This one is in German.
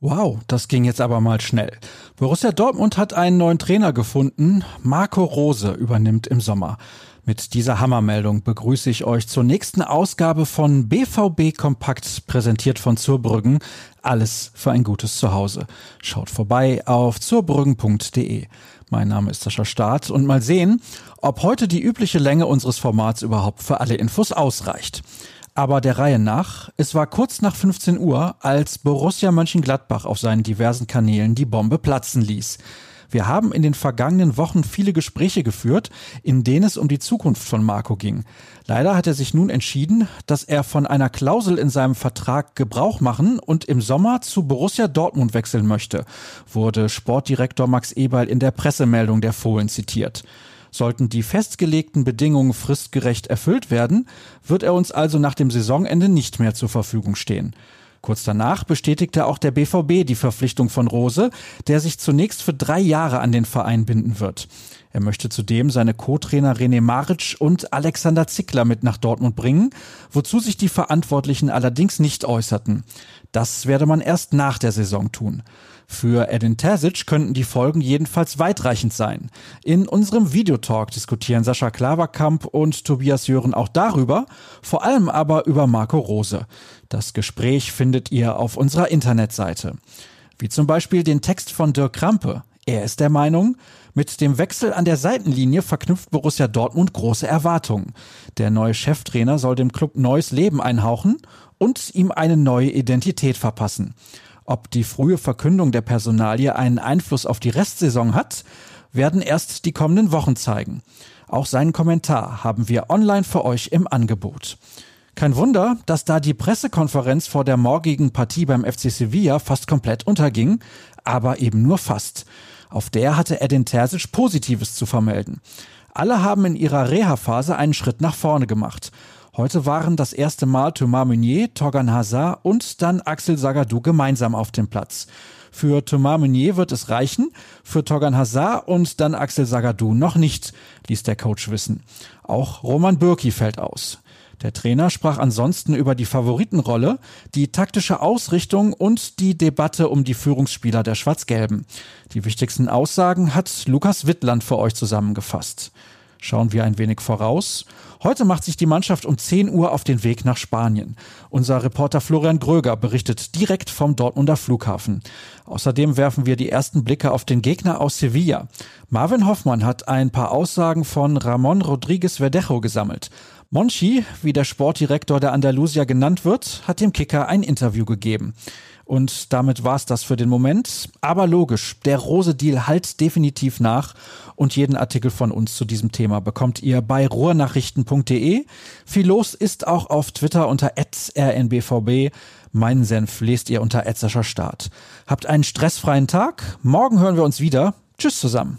Wow, das ging jetzt aber mal schnell. Borussia Dortmund hat einen neuen Trainer gefunden. Marco Rose übernimmt im Sommer. Mit dieser Hammermeldung begrüße ich euch zur nächsten Ausgabe von BVB Kompakt, präsentiert von Zurbrüggen. Alles für ein gutes Zuhause. Schaut vorbei auf zurbrüggen.de. Mein Name ist Sascha Staat und mal sehen, ob heute die übliche Länge unseres Formats überhaupt für alle Infos ausreicht. Aber der Reihe nach, es war kurz nach 15 Uhr, als Borussia Mönchengladbach auf seinen diversen Kanälen die Bombe platzen ließ. Wir haben in den vergangenen Wochen viele Gespräche geführt, in denen es um die Zukunft von Marco ging. Leider hat er sich nun entschieden, dass er von einer Klausel in seinem Vertrag Gebrauch machen und im Sommer zu Borussia Dortmund wechseln möchte, wurde Sportdirektor Max Eberl in der Pressemeldung der Fohlen zitiert. Sollten die festgelegten Bedingungen fristgerecht erfüllt werden, wird er uns also nach dem Saisonende nicht mehr zur Verfügung stehen. Kurz danach bestätigte auch der BVB die Verpflichtung von Rose, der sich zunächst für drei Jahre an den Verein binden wird. Er möchte zudem seine Co-Trainer René Maric und Alexander Zickler mit nach Dortmund bringen, wozu sich die Verantwortlichen allerdings nicht äußerten. Das werde man erst nach der Saison tun. Für Edin Terzic könnten die Folgen jedenfalls weitreichend sein. In unserem Videotalk diskutieren Sascha Klaverkamp und Tobias Jören auch darüber, vor allem aber über Marco Rose. Das Gespräch findet ihr auf unserer Internetseite. Wie zum Beispiel den Text von Dirk Krampe. Er ist der Meinung, mit dem Wechsel an der Seitenlinie verknüpft Borussia Dortmund große Erwartungen. Der neue Cheftrainer soll dem Club neues Leben einhauchen und ihm eine neue Identität verpassen. Ob die frühe Verkündung der Personalie einen Einfluss auf die Restsaison hat, werden erst die kommenden Wochen zeigen. Auch seinen Kommentar haben wir online für euch im Angebot. Kein Wunder, dass da die Pressekonferenz vor der morgigen Partie beim FC Sevilla fast komplett unterging, aber eben nur fast. Auf der hatte Edin Terzic Positives zu vermelden. Alle haben in ihrer Reha-Phase einen Schritt nach vorne gemacht. Heute waren das erste Mal Thomas Meunier, Torgan Hazard und dann Axel Sagadou gemeinsam auf dem Platz. Für Thomas Meunier wird es reichen, für Torgan Hazard und dann Axel Sagadou noch nicht, ließ der Coach wissen. Auch Roman Bürki fällt aus. Der Trainer sprach ansonsten über die Favoritenrolle, die taktische Ausrichtung und die Debatte um die Führungsspieler der Schwarz-Gelben. Die wichtigsten Aussagen hat Lukas Wittland für euch zusammengefasst. Schauen wir ein wenig voraus. Heute macht sich die Mannschaft um 10 Uhr auf den Weg nach Spanien. Unser Reporter Florian Gröger berichtet direkt vom Dortmunder Flughafen. Außerdem werfen wir die ersten Blicke auf den Gegner aus Sevilla. Marvin Hoffmann hat ein paar Aussagen von Ramon Rodriguez Verdejo gesammelt. Monchi, wie der Sportdirektor der Andalusia genannt wird, hat dem Kicker ein Interview gegeben. Und damit war's das für den Moment. Aber logisch, der Rose-Deal halt definitiv nach. Und jeden Artikel von uns zu diesem Thema bekommt ihr bei ruhrnachrichten.de. Viel los ist auch auf Twitter unter rnbvb. Meinen Senf lest ihr unter Start. Habt einen stressfreien Tag. Morgen hören wir uns wieder. Tschüss zusammen.